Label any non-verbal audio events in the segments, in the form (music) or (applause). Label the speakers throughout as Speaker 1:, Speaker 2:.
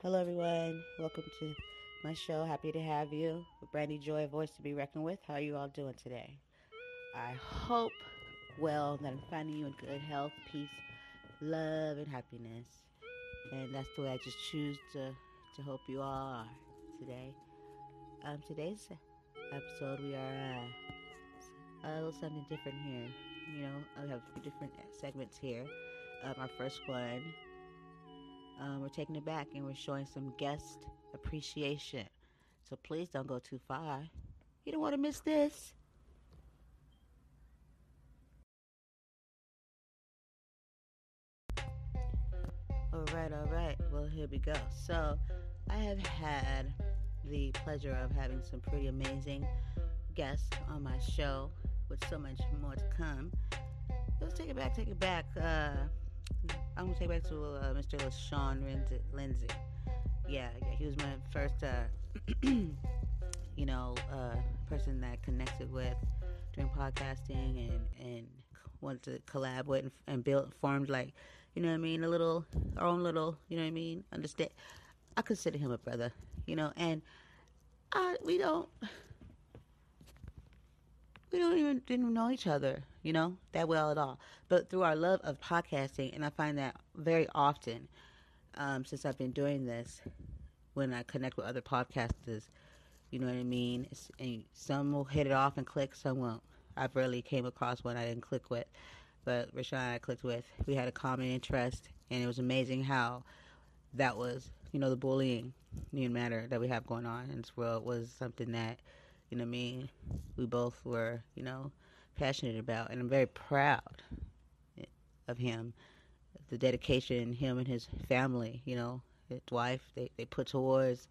Speaker 1: Hello, everyone. Welcome to my show. Happy to have you. Brandy Joy, a voice to be reckoned with. How are you all doing today? I hope well that I'm finding you in good health, peace, love, and happiness. And that's the way I just choose to, to hope you all are today. Um, today's episode, we are uh, a little something different here. You know, I have a few different segments here. Um, our first one um, we're taking it back and we're showing some guest appreciation. So please don't go too far. You don't want to miss this. All right, all right. Well, here we go. So, I have had the pleasure of having some pretty amazing guests on my show with so much more to come. Let's take it back, take it back. Uh, I'm gonna take back to uh, Mr. LaShawn Lindsay. Yeah, yeah, he was my first, uh, (clears throat) you know, uh, person that connected with during podcasting and and wanted to collab with and, and build formed like, you know what I mean, a little our own little, you know what I mean. Understand? I consider him a brother, you know, and I we don't we don't even didn't know each other, you know, that well at all. But through our love of podcasting, and I find that very often um, since I've been doing this, when I connect with other podcasters, you know what I mean. It's, and some will hit it off and click, some won't. I've rarely came across one I didn't click with, but Rashawn I clicked with. We had a common interest, and it was amazing how that was, you know, the bullying new matter that we have going on in this world was something that you know I mean, we both were, you know, passionate about. And I'm very proud of him, the dedication him and his family, you know, his wife, they, they put towards,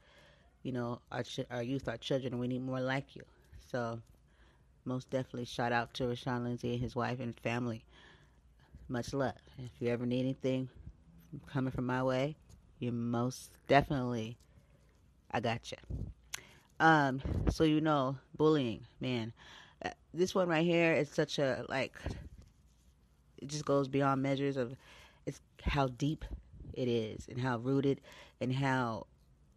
Speaker 1: you know, our, ch- our youth, our children, and we need more like you. So, most definitely shout out to Rashawn Lindsay and his wife and family. Much love. If you ever need anything coming from my way, you most definitely, I got you. Um, so you know, bullying, man. This one right here is such a like. It just goes beyond measures of, it's how deep it is and how rooted and how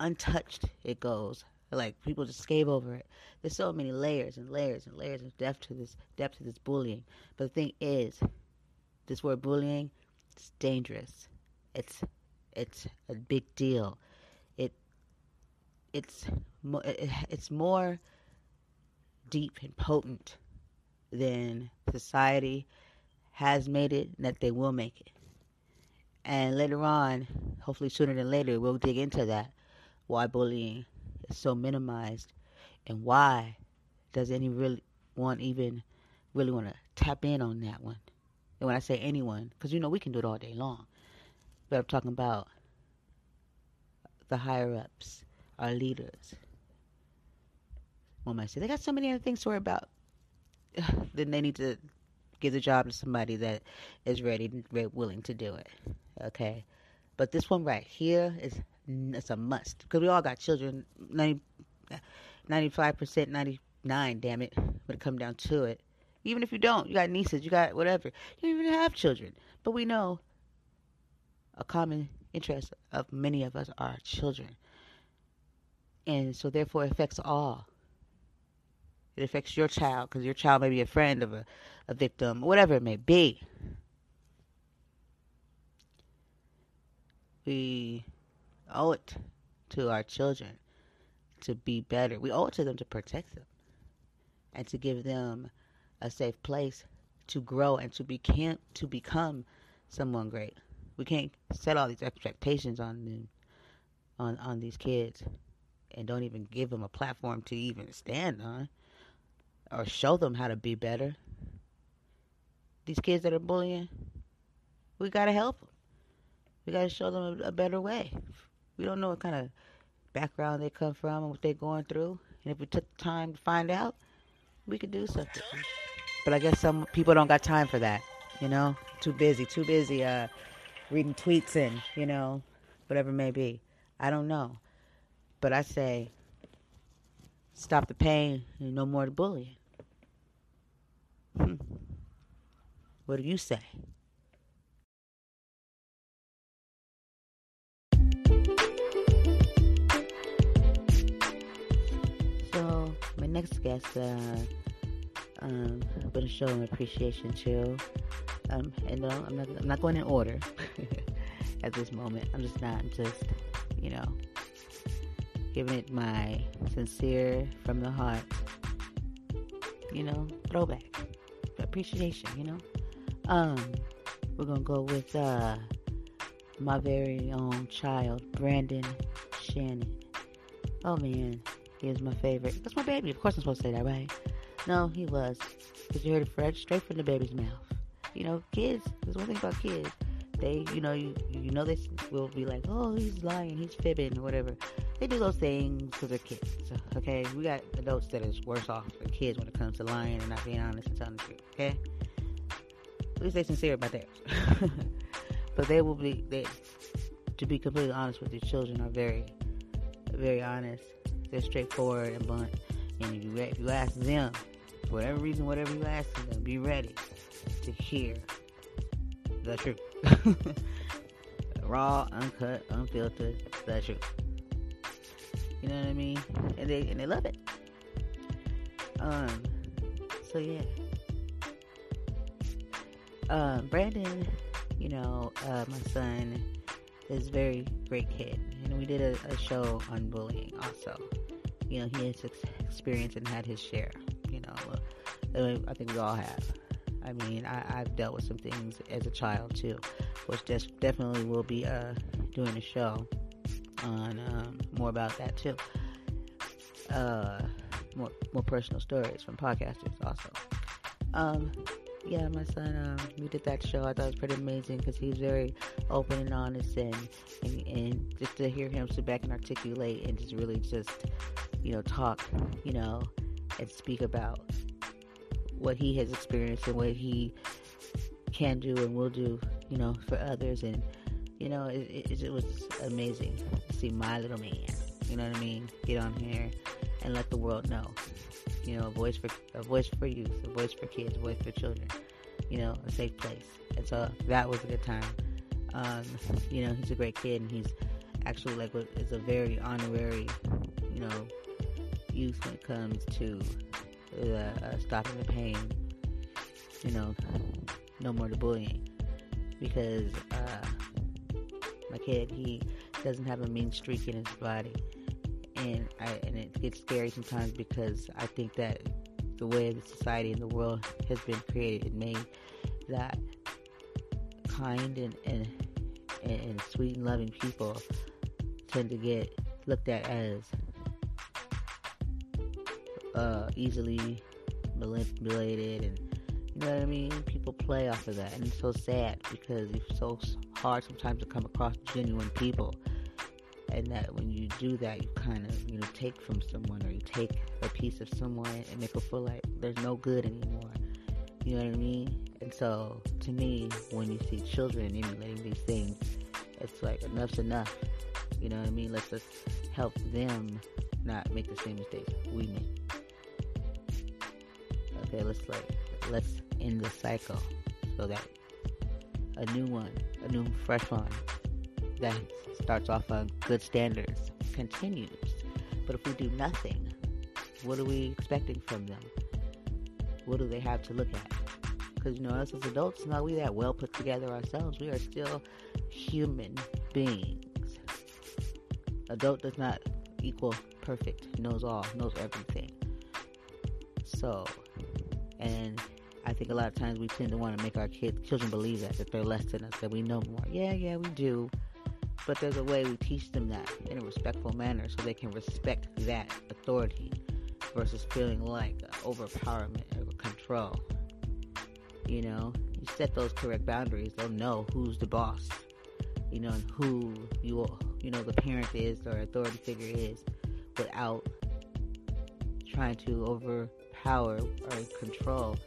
Speaker 1: untouched it goes. Like people just skate over it. There's so many layers and layers and layers of depth to this depth to this bullying. But the thing is, this word bullying, it's dangerous. It's it's a big deal it it's it's more deep and potent than society has made it and that they will make it. And later on, hopefully sooner than later, we'll dig into that. Why bullying is so minimized and why does any really even really want to tap in on that one? And when I say anyone, because you know we can do it all day long, but I'm talking about the higher ups, our leaders. Am I saying? They got so many other things to worry about. (sighs) then they need to give the job to somebody that is ready and willing to do it. Okay, but this one right here is it's a must because we all got children. 95 percent, ninety nine. Damn it, when it come down to it. Even if you don't, you got nieces, you got whatever. You don't even have children, but we know a common interest of many of us are children and so therefore it affects all. It affects your child because your child may be a friend of a, a victim, whatever it may be. We owe it to our children to be better. We owe it to them to protect them and to give them a safe place to grow and to become to become someone great. We can't set all these expectations on them on on these kids and don't even give them a platform to even stand on or show them how to be better. These kids that are bullying, we got to help them. We got to show them a, a, better way. We don't know what kind of background they come from and what they're going through. And if we took the time to find out, we could do something. But I guess some people don't got time for that. You know, too busy, too busy uh, reading tweets and, you know, whatever it may be. I don't know. But I say, stop the pain and no more bullying. Hmm. What do you say? So, my next guest, uh, um, I'm going to show an appreciation too. Um, and no, I'm not, I'm not going in order (laughs) at this moment. I'm just not. I'm just, you know, giving it my sincere, from the heart, you know, throwback appreciation. You know. Um, we're gonna go with uh, my very own child, Brandon Shannon. Oh man, he is my favorite. That's my baby. Of course I'm supposed to say that, right? No, he was. Because you heard it fresh, straight from the baby's mouth. You know, kids, there's one thing about kids. They, you know, you you know they will be like, oh, he's lying, he's fibbing, or whatever. They do those things because they're kids. Okay, we got adults that is worse off than kids when it comes to lying and not being honest and telling the truth. Okay, at least they sincere about that. (laughs) but they will be, they, to be completely honest with your children, are very, very honest. They're straightforward and blunt. And you, if you ask them, for whatever reason, whatever you ask them, be ready to hear the truth. (laughs) Raw, uncut, unfiltered, the truth. You know what I mean? And they and they love it. Um. So yeah. Um, Brandon, you know, uh, my son is very great kid, and we did a, a show on bullying also. You know, he has experience and had his share. You know, uh, I think we all have. I mean, I, have dealt with some things as a child too, which definitely will be uh, doing a show on um, more about that too. Uh, more more personal stories from podcasters also. Um, yeah, my son, um, we did that show. I thought it was pretty amazing because he's very open and honest, and, and and just to hear him sit back and articulate and just really just you know talk, you know, and speak about what he has experienced and what he can do and will do, you know, for others. And, you know, it, it, it was amazing to see my little man, you know what I mean, get on here and let the world know. You know, a voice for a voice for youth, a voice for kids, a voice for children. You know, a safe place. And so that was a good time. Um, you know, he's a great kid, and he's actually like is a very honorary, you know, youth when it comes to uh, stopping the pain. You know, no more the bullying because uh, kid he doesn't have a mean streak in his body, and I and it gets scary sometimes because I think that the way the society and the world has been created and made that kind and and, and sweet and loving people tend to get looked at as uh, easily manipulated and you know what I mean? People play off of that and it's so sad because it's so hard sometimes to come across genuine people. And that when you do that you kind of you know take from someone or you take a piece of someone and make them feel like there's no good anymore. You know what i mean? And so to me when you see children emulating these things it's like enough's enough. You know what i mean? Let's just help them not make the same mistakes we made. okay, let's like let's end the cycle so that a new one, a new fresh one that starts off on good standards continues. But if we do nothing, what are we expecting from them? What do they have to look at? Because you know, us as adults, not we that well put together ourselves. We are still human beings. Adult does not equal perfect. Knows all. Knows everything. So and think a lot of times we tend to want to make our kids, children believe that, that they're less than us, that we know more. Yeah, yeah, we do. But there's a way we teach them that in a respectful manner so they can respect that authority versus feeling like overpowerment or control. You know, you set those correct boundaries, they'll know who's the boss, you know, and who you, you know, the parent is or authority figure is without trying to overpower or control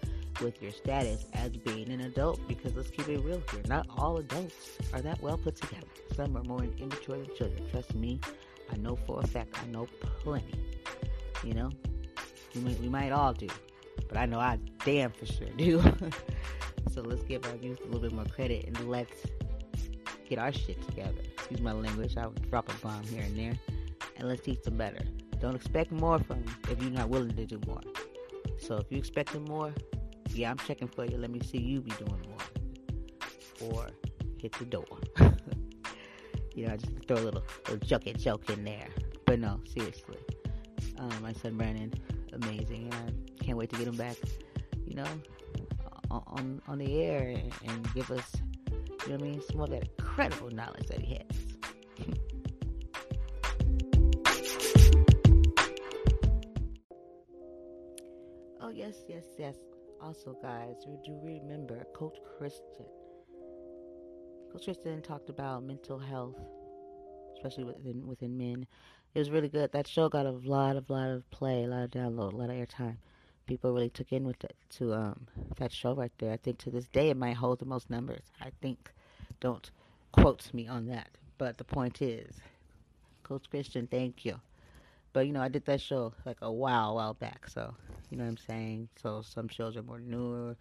Speaker 1: with your status as being an adult because let's keep it real here. Not all adults are that well put together. Some are more immature than children. Trust me, I know for a fact. I know plenty. You know, we might, we might all do, but I know I damn for sure do. (laughs) so let's give our youth a little bit more credit and let's get our shit together. Excuse my language. I'll drop a bomb here and there, and let's teach them better Don't expect more from them if you're not willing to do more. So if you're expecting more, yeah, I'm checking for you. Let me see you be doing more. Or hit the door. (laughs) you know, I just throw a little, little joke and joke in there. But no, seriously. Um, my son Brandon, amazing. And I can't wait to get him back, you know, on on the air and, and give us, you know what I mean, some of that incredible knowledge that he has. (laughs) oh yes, yes, yes. Also, guys, do you remember Coach Christian. Coach Christian talked about mental health, especially within within men. It was really good. That show got a lot of lot of play, a lot of download, a lot of airtime people really took in with it to um, that show right there. I think to this day it might hold the most numbers. I think. Don't quote me on that. But the point is, Coach Christian, thank you. But you know, I did that show like a while, while back. So you know what I'm saying. So some shows are more newer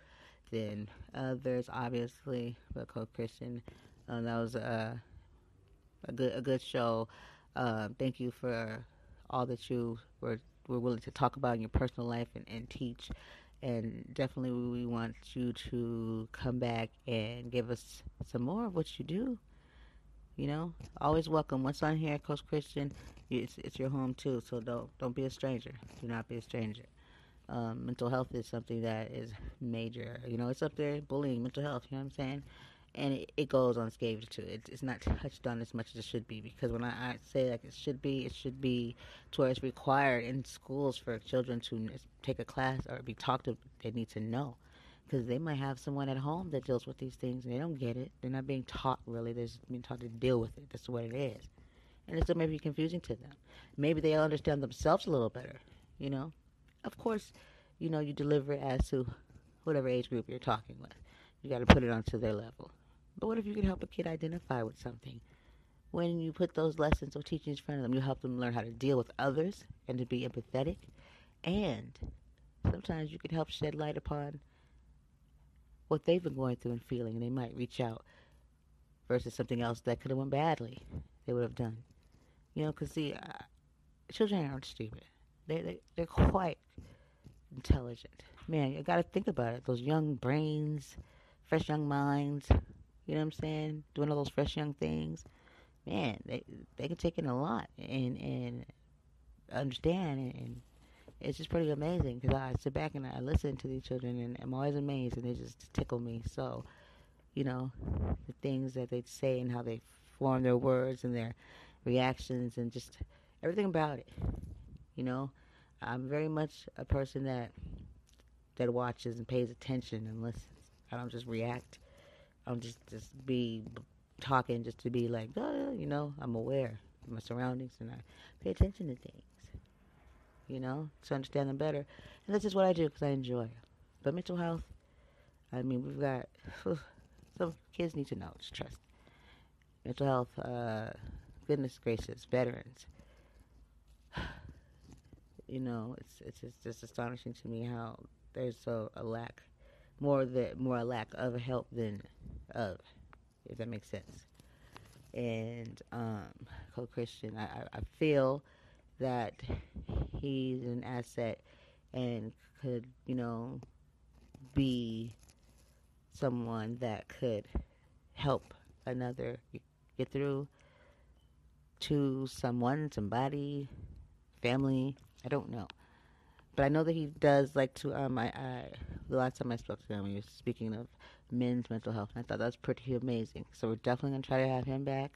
Speaker 1: than others, obviously. But Coach Christian, um, that was a a good a good show. Um, thank you for all that you were were willing to talk about in your personal life and, and teach. And definitely, we want you to come back and give us some more of what you do. You know, always welcome. Once on here, Coach Christian, it's it's your home too. So don't don't be a stranger. Do not be a stranger. Um, mental health is something that is major. You know, it's up there. Bullying, mental health. You know what I'm saying? and it, it goes unscathed too. It, it's not touched on as much as it should be because when I, I, say like it should be, it should be to where it's required in schools for children to take a class or be talked to. They need to know because they might have someone at home that deals with these things and they don't get it. They're not being taught really. They're just being taught to deal with it. That's what it is, and it's maybe confusing to them. Maybe they understand themselves a little better. You know, of course, you know you deliver it as to whatever age group you're talking with. You got to put it onto their level. But what if you can help a kid identify with something? When you put those lessons or teachings in front of them, you help them learn how to deal with others and to be empathetic. And sometimes you can help shed light upon what they've been going through and feeling, and they might reach out versus something else that could have went badly. They would have done, you know, because see, uh, children aren't stupid. They they they're quite intelligent. Man, you got to think about it. Those young brains, fresh young minds. You know what I'm saying? Doing all those fresh young things. Man, they they can take in a lot and and understand and, it's just pretty amazing because I sit back and I listen to these children and I'm always amazed and they just tickle me. So, you know, the things that they say and how they form their words and their reactions and just everything about it. You know, I'm very much a person that that watches and pays attention and listens. I don't just react I'm just just be talking just to be like, oh, you know, I'm aware of my surroundings and I pay attention to things, you know, to understand them better. And that's just what I do because I enjoy. But mental health, I mean, we've got some kids need to know. Just trust. Mental health, uh, goodness gracious, veterans. You know, it's it's just, just astonishing to me how there's so a lack, more that more a lack of help than of, if that makes sense. And um, Coach Christian, I, I feel that he's an asset and could, you know, be someone that could help another get through to someone, somebody, family. I don't know, but I know that he does like to. Um, I, I the last time I spoke to him, he was speaking of men's mental health. And I thought that was pretty amazing. So we're definitely to try to have him back.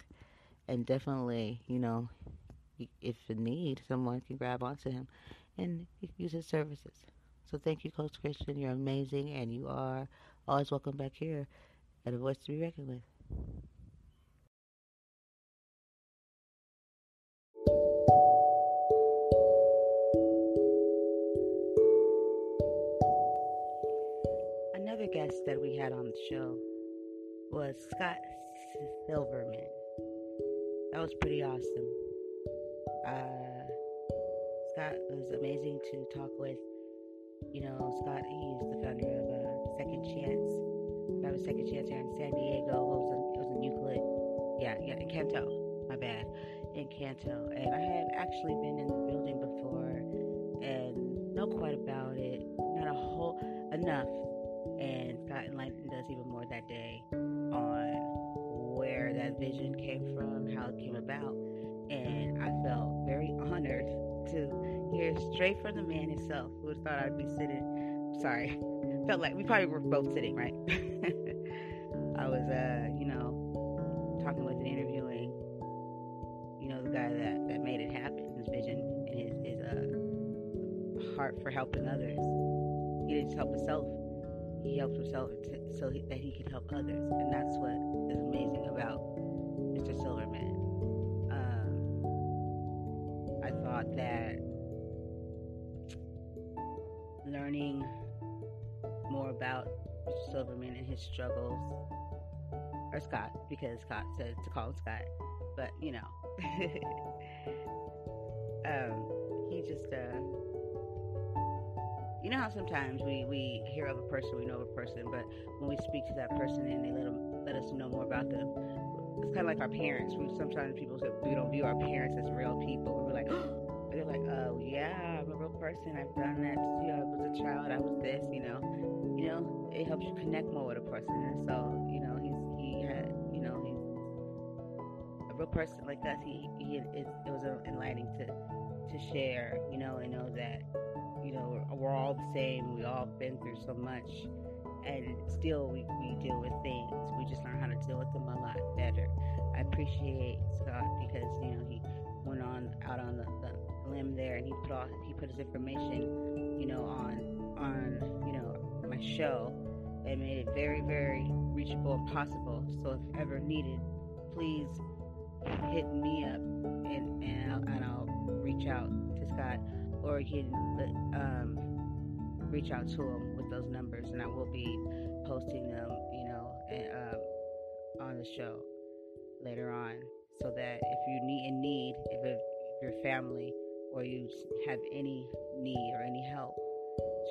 Speaker 1: And definitely, you know, if in need, someone can grab onto him and use his services. So thank you, Coach Christian. You're amazing, and you are always welcome back here at A Voice to Be Reckoned With. Guest that we had on the show was Scott Silverman. That was pretty awesome. Uh, Scott was amazing to talk with. You know, Scott, he's the founder of uh, Second Chance. That was Second Chance here in San Diego. It was in, it was in Euclid. Yeah, yeah, in Canto. My bad. In Canto, and I have actually been in the building before and know quite about it. Not a whole enough, and got enlightened us even more that day on where that vision came from, how it came about, and I felt very honored to hear straight from the man himself. Who thought I'd be sitting? Sorry, (laughs) felt like we probably were both sitting, right? (laughs) I was, uh, you know, talking with and interviewing, you know, the guy that, that made it happen, his vision and his, his uh, heart for helping others. He didn't just help himself, he helped himself so that he could help others. And that's what is amazing about Mr. Silverman. Um, I thought that learning more about Mr. Silverman and his struggles or Scott because Scott said to call him Scott, but you know, (laughs) um, he just, uh, you know how sometimes we we hear of a person, we know of a person, but when we speak to that person and they let them let us know more about them, it's kind of like our parents. We sometimes people say we don't view our parents as real people. We're like. (gasps) they're like, oh yeah, I'm a real person. I've done that. You know, I was a child. I was this. You know, you know, it helps you connect more with a person. And so, you know, he's he had, you know, he's a real person like us. He, he it, it was enlightening to to share, you know, and know that, you know, we're, all the same. We all been through so much, and still we, we deal with things. We just learn how to deal with them a lot better. I appreciate Scott because you know he went on out on the, the limb there and he put all he put his information, you know, on on you know my show and made it very very reachable and possible. So if ever needed, please hit me up and and I'll, and I'll reach out to Scott or you can um, reach out to him with those numbers and I will be posting them, you know, and, um, on the show later on so that if you need in need if, if your family or you have any need or any help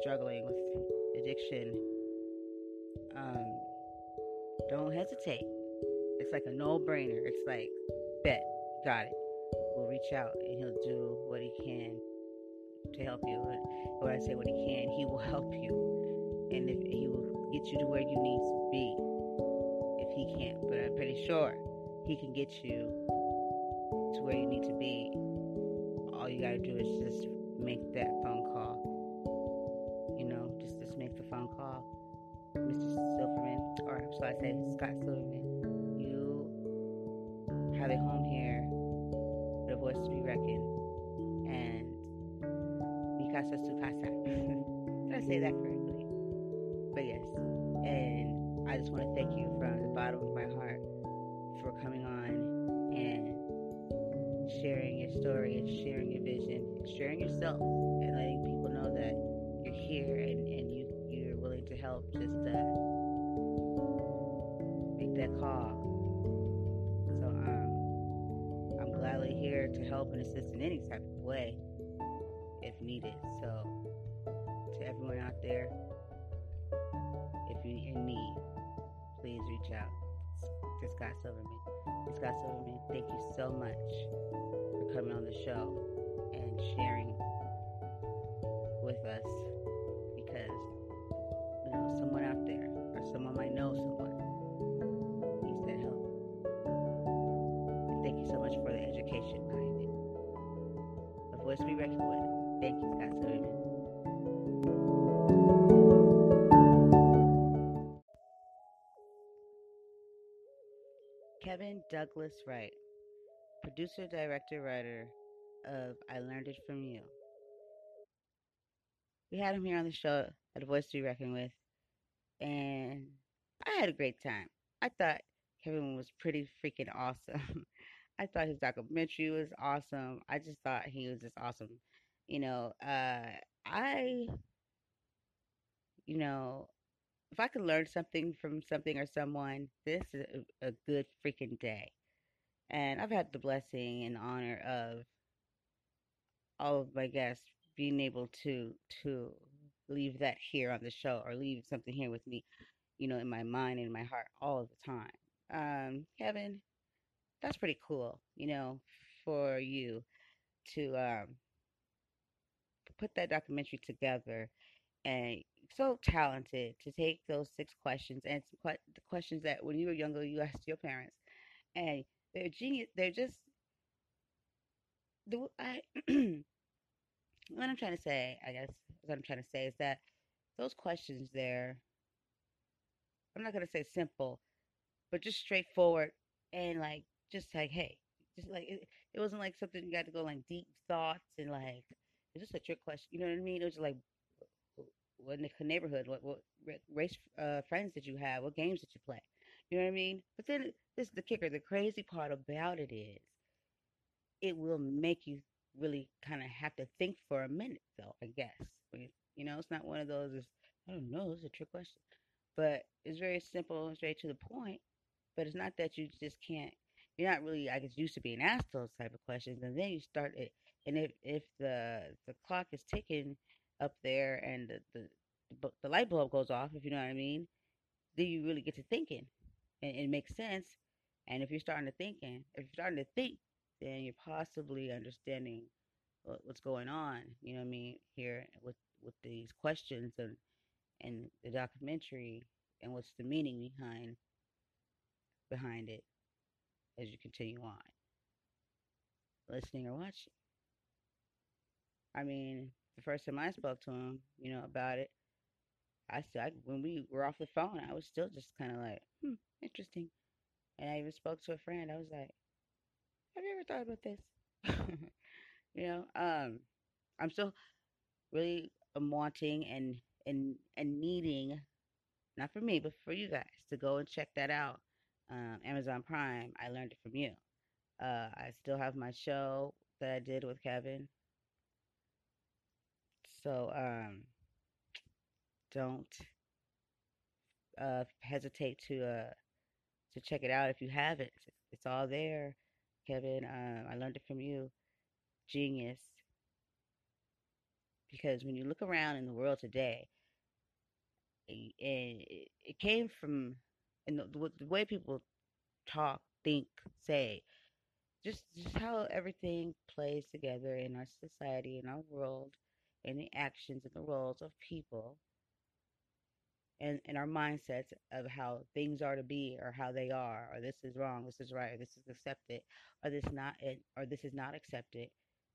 Speaker 1: struggling with addiction, um, don't hesitate. It's like a no brainer. It's like, bet, got it. We'll reach out and he'll do what he can to help you. When I say what he can, he will (laughs) help you. And if he will get you to where you need to be, if he can't. But I'm pretty sure he can get you to where you need to be all you gotta do is just make that phone that call. So um, I'm gladly here to help and assist in any type of way if needed. So to everyone out there, if you're in need, please reach out to Scott Silverman. Scott Silverman, thank you so much for coming on the show and sharing with us because you know someone out there or someone might know someone Be reckoned with. Thank you, Scott. Kevin Douglas Wright producer, director, writer of I Learned It From You. We had him here on the show at A Voice to Be Reckoned With, and I had a great time. I thought Kevin was pretty freaking awesome. (laughs) I thought his documentary was awesome. I just thought he was just awesome. You know, uh, I, you know, if I could learn something from something or someone, this is a, a good freaking day. And I've had the blessing and honor of all of my guests being able to to leave that here on the show or leave something here with me, you know, in my mind and my heart all the time. Um, Kevin, that's pretty cool, you know, for you to um, put that documentary together and so talented to take those six questions and the questions that when you were younger you asked your parents and they're genius they're just the I (clears throat) what I'm trying to say I guess what I'm trying to say is that those questions there I'm not gonna say simple but just straightforward and like just like hey just like it, it wasn't like something you got to go like deep thoughts and like it's just a trick question you know what I mean it was just like what neighborhood, what what race uh, friends did you have, what games did you play, you know what I mean? But then this is the kicker. The crazy part about it is, it will make you really kind of have to think for a minute, though. I guess you, you know, it's not one of those. I don't know. It's a trick question, but it's very simple straight to the point. But it's not that you just can't. You're not really, I guess, used to being asked those type of questions, and then you start it. And if if the the clock is ticking up there and the, the the light bulb goes off, if you know what I mean, then you really get to thinking, and it makes sense. And if you're starting to thinking, if you're starting to think, then you're possibly understanding what, what's going on. You know what I mean here with with these questions and and the documentary and what's the meaning behind behind it as you continue on listening or watching. I mean, the first time I spoke to him, you know, about it, I said when we were off the phone, I was still just kind of like, hmm, interesting. And I even spoke to a friend. I was like, Have you ever thought about this? (laughs) you know, um, I'm still really wanting and and and needing, not for me, but for you guys to go and check that out. Um, Amazon Prime. I learned it from you. Uh, I still have my show that I did with Kevin. So um, don't uh, hesitate to uh, to check it out if you haven't. It's all there, Kevin. Um, I learned it from you. Genius. Because when you look around in the world today, it, it, it came from, and the, the way people talk, think, say, just just how everything plays together in our society, in our world, and the actions and the roles of people and, and our mindsets of how things are to be or how they are or this is wrong this is right or this is accepted or this not or this is not accepted.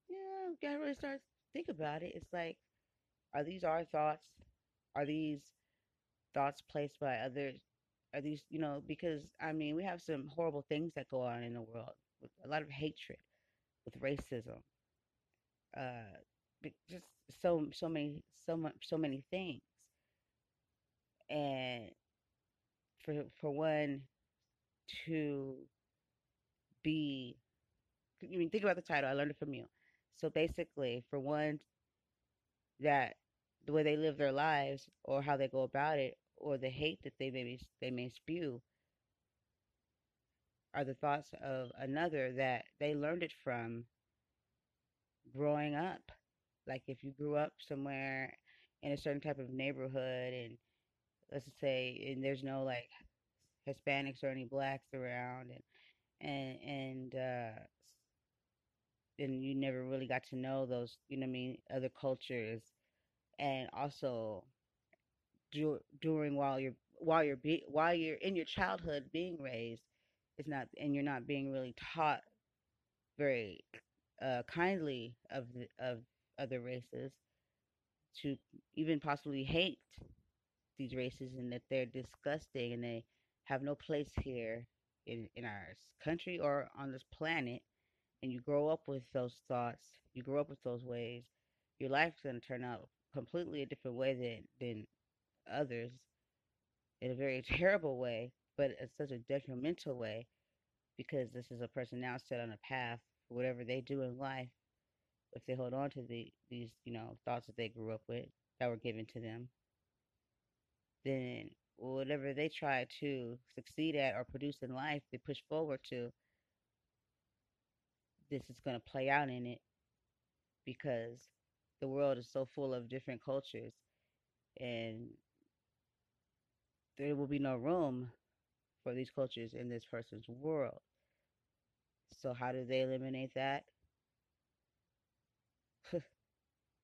Speaker 1: Yeah gotta really start to think about it. It's like are these our thoughts? Are these thoughts placed by others are these you know because i mean we have some horrible things that go on in the world with a lot of hatred with racism uh just so so many so much so many things. And for for one to be I mean think about the title I learned it from you. So basically for one that the way they live their lives or how they go about it or the hate that they may they may spew are the thoughts of another that they learned it from growing up. Like if you grew up somewhere in a certain type of neighborhood and let's say and there's no like Hispanics or any blacks around and and and uh and you never really got to know those you know I mean other cultures. And also dur- during while you're while you're be, while you're in your childhood being raised it's not and you're not being really taught very uh, kindly of the, of other races to even possibly hate these races and that they're disgusting and they have no place here in, in our country or on this planet. And you grow up with those thoughts you grow up with those ways your life's going to turn out completely a different way than than others in a very (laughs) terrible way but in such a detrimental way because this is a person now set on a path for whatever they do in life if they hold on to the these you know thoughts that they grew up with that were given to them then whatever they try to succeed at or produce in life they push forward to this is going to play out in it because the world is so full of different cultures and there will be no room for these cultures in this person's world So how do they eliminate that? (laughs)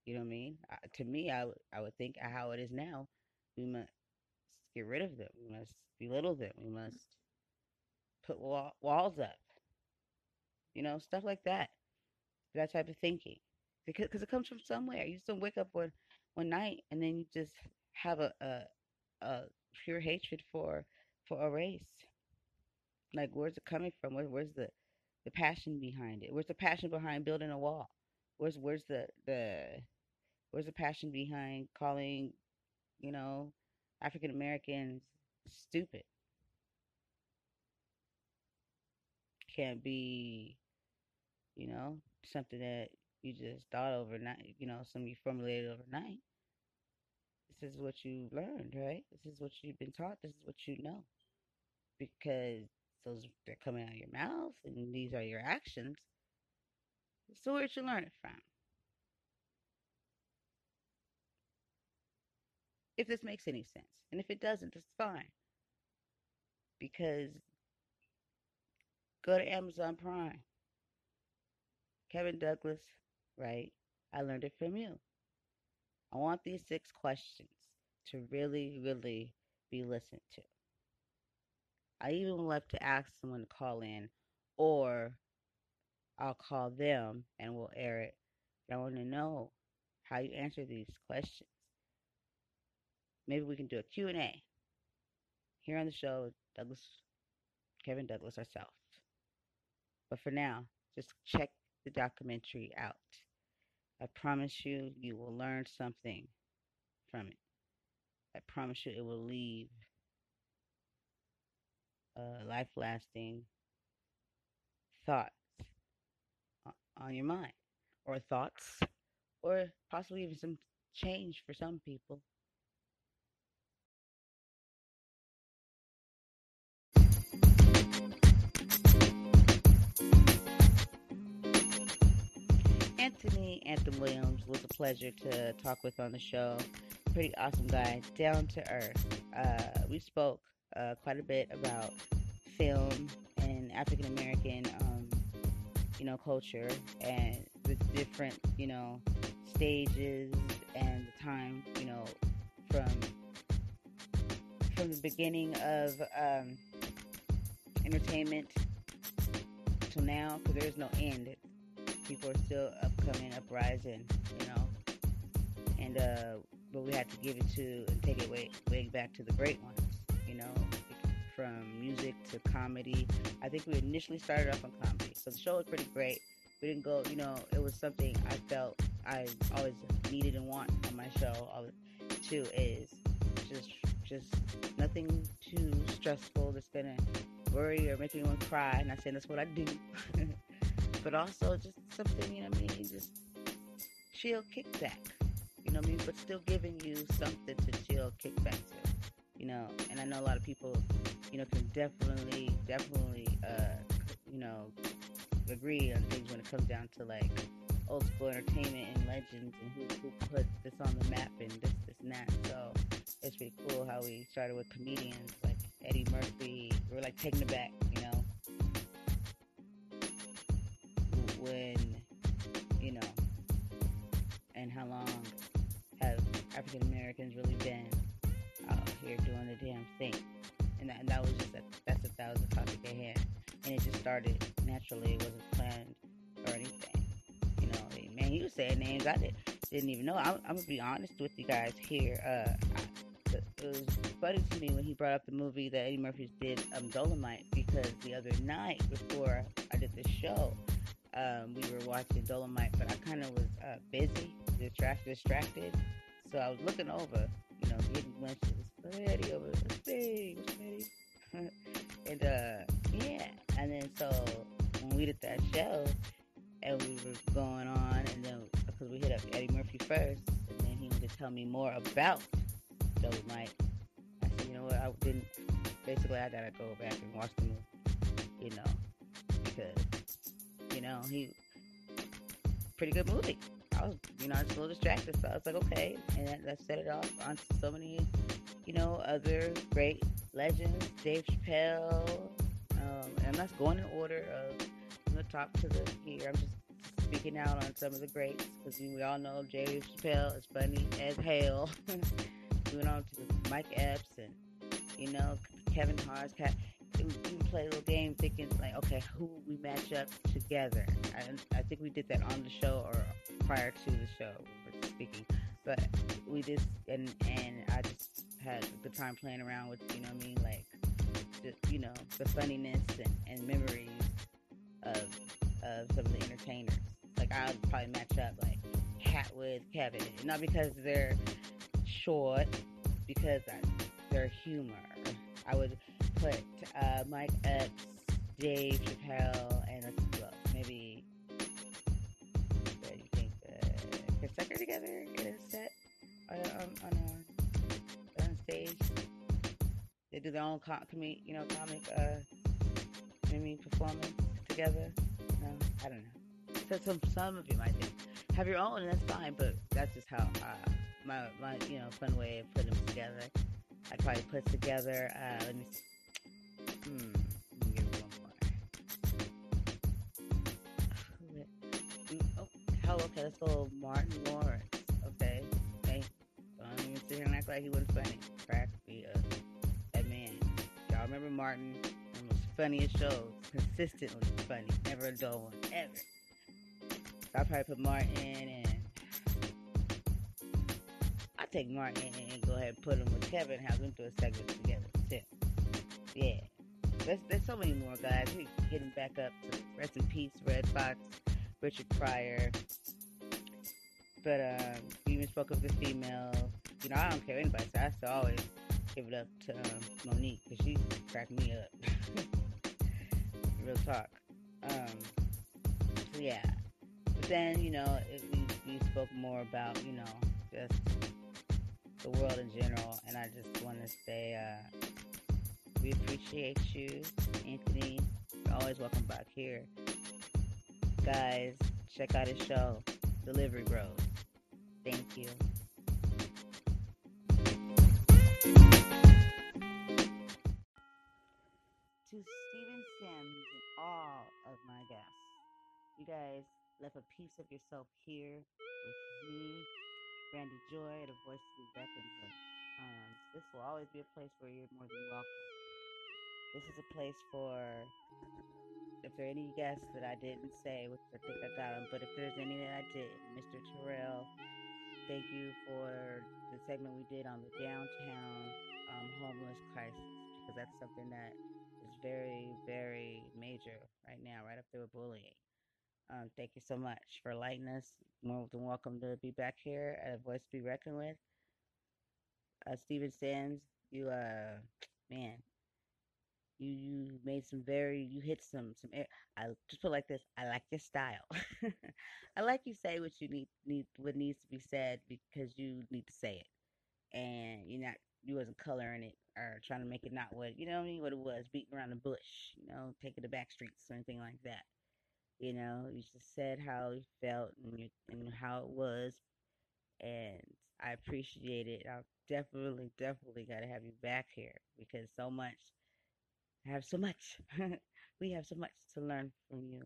Speaker 1: you know what I mean? Uh, to me, I would I would think how it is now. We must get rid of them. We must belittle them. We must put wall, walls up. You know, stuff like that. That type of thinking, because cause it comes from somewhere. You just don't wake up one one night and then you just have a a, a pure hatred for for a race. Like, where's it coming from? Where, where's the the passion behind it? Where's the passion behind building a wall? Where's where's the the where's the passion behind calling, you know, African Americans stupid? Can't be, you know, something that you just thought overnight, you know, something you formulated overnight. This is what you learned, right? This is what you've been taught. This is what you know. Because those they're coming out of your mouth and these are your actions. So where'd you learn it from? If this makes any sense. And if it doesn't, that's fine. Because go to Amazon Prime. Kevin Douglas, Wright? I learned it from you. I want these six questions to really, really be listened to. I even love to ask someone to call in, or I'll call them and we'll air it. I want to know how you answer these questions. Maybe we can do a Q&A here on the show, Douglas, Kevin Douglas ourselves. But for now, just check the documentary out. I promise you, you will learn something from it. I promise you, it will leave uh, a life lasting thoughts on your mind, or thoughts, or possibly even some change for some people. Anthony Anthony Williams was a pleasure to talk with on the show. Pretty awesome guy, down to earth. Uh, we spoke uh, quite a bit about film and African American, um, you know, culture and the different, you know, stages and the time, you know, from from the beginning of um, entertainment till now, because there's no end. People are still upcoming, uprising, you know, and uh, but we had to give it to and take it way way back to the great ones, you know, from music to comedy. I think we initially started off on comedy, so the show was pretty great. We didn't go, you know, it was something I felt I always needed and want on my show. Too is just just nothing too stressful that's gonna worry or make anyone cry. Not saying that's what I do, (laughs) but also just something you know what I mean. Just chill, kickback. You know what I mean, but still giving you something to chill, kickback to. You know, and I know a lot of people, you know, can definitely, definitely, uh, you know, agree on things when it comes down to like old school entertainment and legends and who, who put this on the map and this, this, and that. So it's pretty cool how we started with comedians like Eddie Murphy. We are like taking it back, you know. When, you know, and how long have African Americans really been out here doing the damn thing? And that, and that was just a, that's a, that was a topic at hand. And it just started naturally. It wasn't planned or anything. You know, man, he was saying names I did, didn't even know. I'm, I'm gonna be honest with you guys here. Uh, I, it was funny to me when he brought up the movie that Eddie Murphy did, um, Dolomite, because the other night before I did the show, um, we were watching Dolomite, but I kind of was uh, busy, distracted, distracted. So I was looking over, you know, getting glimpses. Eddie over the what's Eddie? and uh, yeah, and then so when we did that show, and we were going on, and then because we hit up Eddie Murphy first, and then he wanted to tell me more about Dolomite. I said, you know what, I didn't. Basically, I gotta go back and watch the movie, you know, because know he pretty good movie. I was, you know, I was a little distracted, so I was like, okay, and that, that set it off on so many, you know, other great legends, Dave Chappelle, um, and I'm not going in order of the top to the here. I'm just speaking out on some of the greats because we all know Dave Chappelle is funny as hell. (laughs) Moving on to Mike Epps and you know Kevin Hart's cat. We play a little game thinking like, okay, who we match up together. I, I think we did that on the show or prior to the show. Speaking, but we just and and I just had a good time playing around with you know what I mean like just you know the funniness and, and memories of of some of the entertainers. Like I would probably match up like Katt with Kevin, not because they're short, because I, their humor. I would put uh, Mike Epps, Dave Chappelle, and well, maybe do you think? Uh, Chris Tucker together in a set on, on, on, a, on stage. They do their own com- com- you know, comic, uh, maybe performance together. No, I don't know. So some some of you might think have your own, and that's fine. But that's just how uh, my my you know fun way of putting them together. I probably put together. Uh, let me. See. Hmm. Oh, hell, okay. Let's go. Martin Lawrence. Okay. Okay. Don't even sit here and act like he wasn't funny. Crack me up. That man. Y'all remember Martin? One of the funniest shows. Consistently funny. Never a dull one. Ever. So I probably put Martin and I take Martin and go ahead and put him with Kevin, have them do a segment together. Yeah. There's, there's so many more guys. We get him back up rest in peace, Redd Foxx, Richard Pryor. But um, you even spoke of the female. You know, I don't care anybody, so I still always give it up to um, Mo'Nique because she cracked me up. (laughs) Real talk. Um, so yeah. But then, you know, it, spoke more about, you know, just the world in general. And I just want to say, uh, we appreciate you, Anthony. You're always welcome back here. Guys, check out his show, Delivery Bros. Thank you. To Steven Sims and all of my guests, you guys left a piece of yourself here with me, Brandy Joy, a voice to be reckoned with. Um, this will always be a place where you're more than welcome. This is a place for if there are any guests that I didn't say, which I think I got them, but if there's any that I did, Mr. Terrell, thank you for the segment we did on the downtown um, homeless crisis because that's something that is very, very major right now, right up there with bullying. Um, thank you so much for lighting us. More than welcome to be back here at a voice to be reckoned with. Uh, Steven Sands, you uh, man, you you made some very you hit some some. I just put like this. I like your style. (laughs) I like you say what you need need what needs to be said because you need to say it, and you're not you wasn't coloring it or trying to make it not what you know what I mean what it was beating around the bush. You know, taking the back streets or anything like that. You know, you just said how you felt and you, and how it was, and I appreciate it. I definitely definitely got to have you back here because so much I have so much. (laughs) we have so much to learn from you.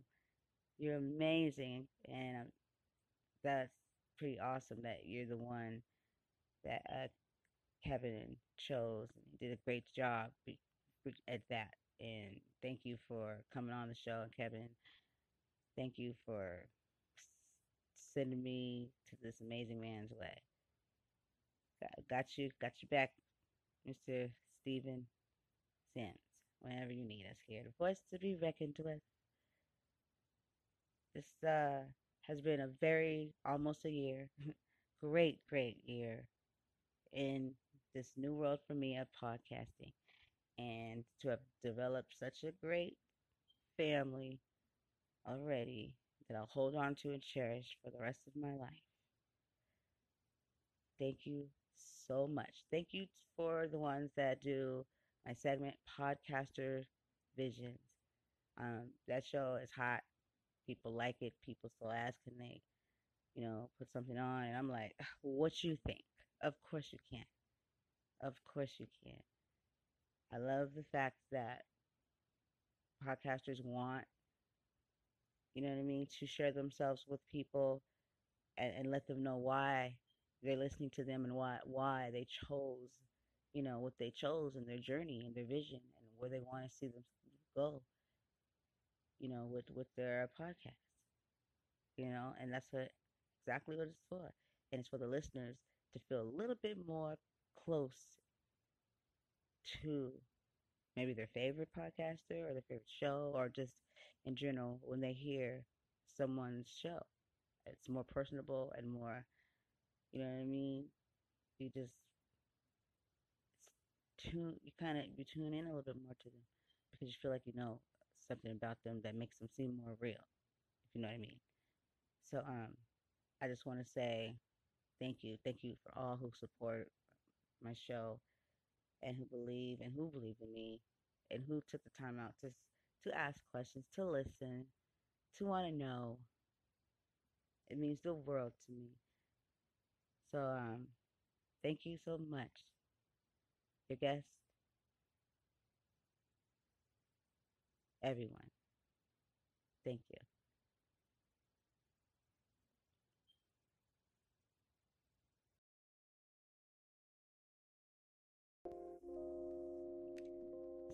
Speaker 1: You're amazing, and um, that's pretty awesome that you're the one that uh, Kevin chose. Did a great job at that, and thank you for coming on the show, Kevin. Thank you for sending me to this amazing man's way. Got you, got you back, Mr. Steven Sims whenever you need us here. The voice to be reckoned with. This uh, has been a very, almost a year, (laughs) great, great year in this new world for me of podcasting. And to have developed such a great family already that I'll hold on to and cherish for the rest of my life. Thank you so much. Thank you for the ones that do my segment podcaster visions. Um, that show is hot. People like it. People still ask can they you know put something on and i'm like what you think? Of course you can. Of course you can. I love the fact that podcasters want you know what I mean, to share themselves with people and, and let them know why they're listening to them and why why they chose, you know, what they chose and their journey and their vision and where they want to see them go, you know, with with their podcast. You know, and that's what exactly what it's for. And it's for the listeners to feel a little bit more close to maybe their favorite podcaster or their favorite show or just in general when they hear someone's show. It's more personable and more, you know what I mean? You just tune, you kind of, you tune in a little bit more to them because you feel like you know something about them that makes them seem more real, if you know what I mean. So, um, I just want to say thank you. Thank you for all who support my show and who believe and who believe in me and who took the time out to to ask questions, to listen, to want to know. It means the world to me. So um thank you so much. Your guest, everyone. Thank you.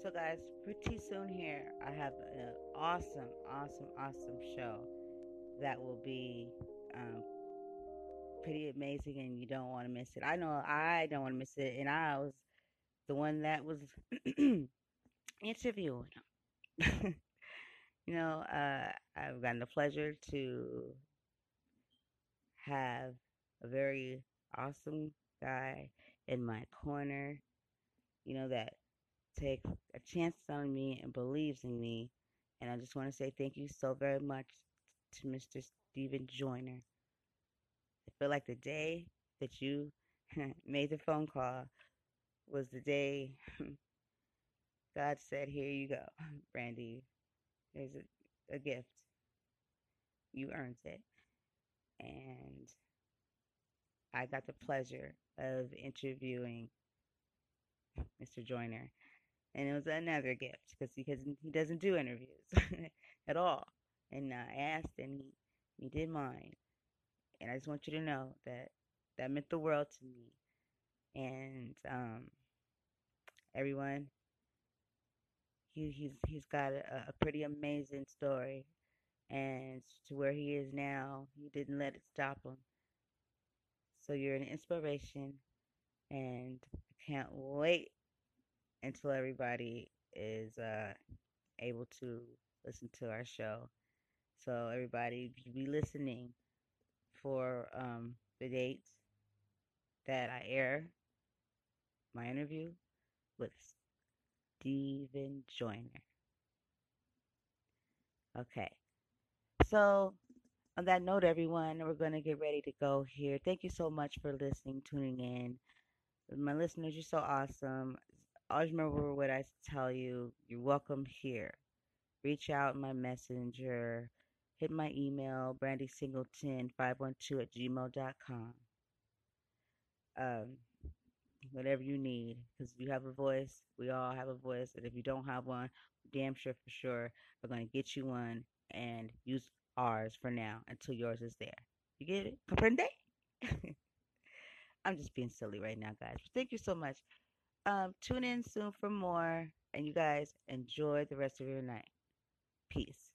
Speaker 1: So, guys, pretty soon here, I have an awesome, awesome, awesome show that will be um, pretty amazing, and you don't want to miss it. I know I don't want to miss it, and I was the one that was (clears throat) interviewing (laughs) him. you know, uh, I've gotten the pleasure to have a very awesome guy in my corner, you know, that takes a chance on me and believes in me. And I just want to say thank you so very much to Mr. Stephen Joyner. I feel like the day that you (laughs) made the phone call was the day God said, Here you go, (laughs) Brandy. There's a, a gift. You earned it. And I got the pleasure of interviewing Mr. Joyner and it was another gift because because he doesn't do interviews (laughs) at all. And I asked, and he he did mine, and I just want you to know that that meant the world to me. And um, everyone, he he's he's got a, a pretty amazing story, and to where he is now, he didn't let it stop him. So you're an inspiration, and I can't wait until everybody is uh, able to listen to our show. So everybody be listening for um, the dates that I air my interview with Steven Joyner. Okay. So on that note, everyone, we're going to get ready to go here. Thank you so much for listening, tuning in. My listeners, you're so awesome always remember what I tell you. You're welcome here. Reach out my messenger. Hit my email, brandysingleton512 at gmail.com. Um, whatever you need, because you have a voice. We all have a voice. And if you don't have one, damn sure for sure, we're going to get you one and use ours for now until yours is there. You get it? Comprende? (laughs) I'm just being silly right now, guys. Thank you so much. Um, tune in soon for more. And you guys enjoy the rest of your night. Peace.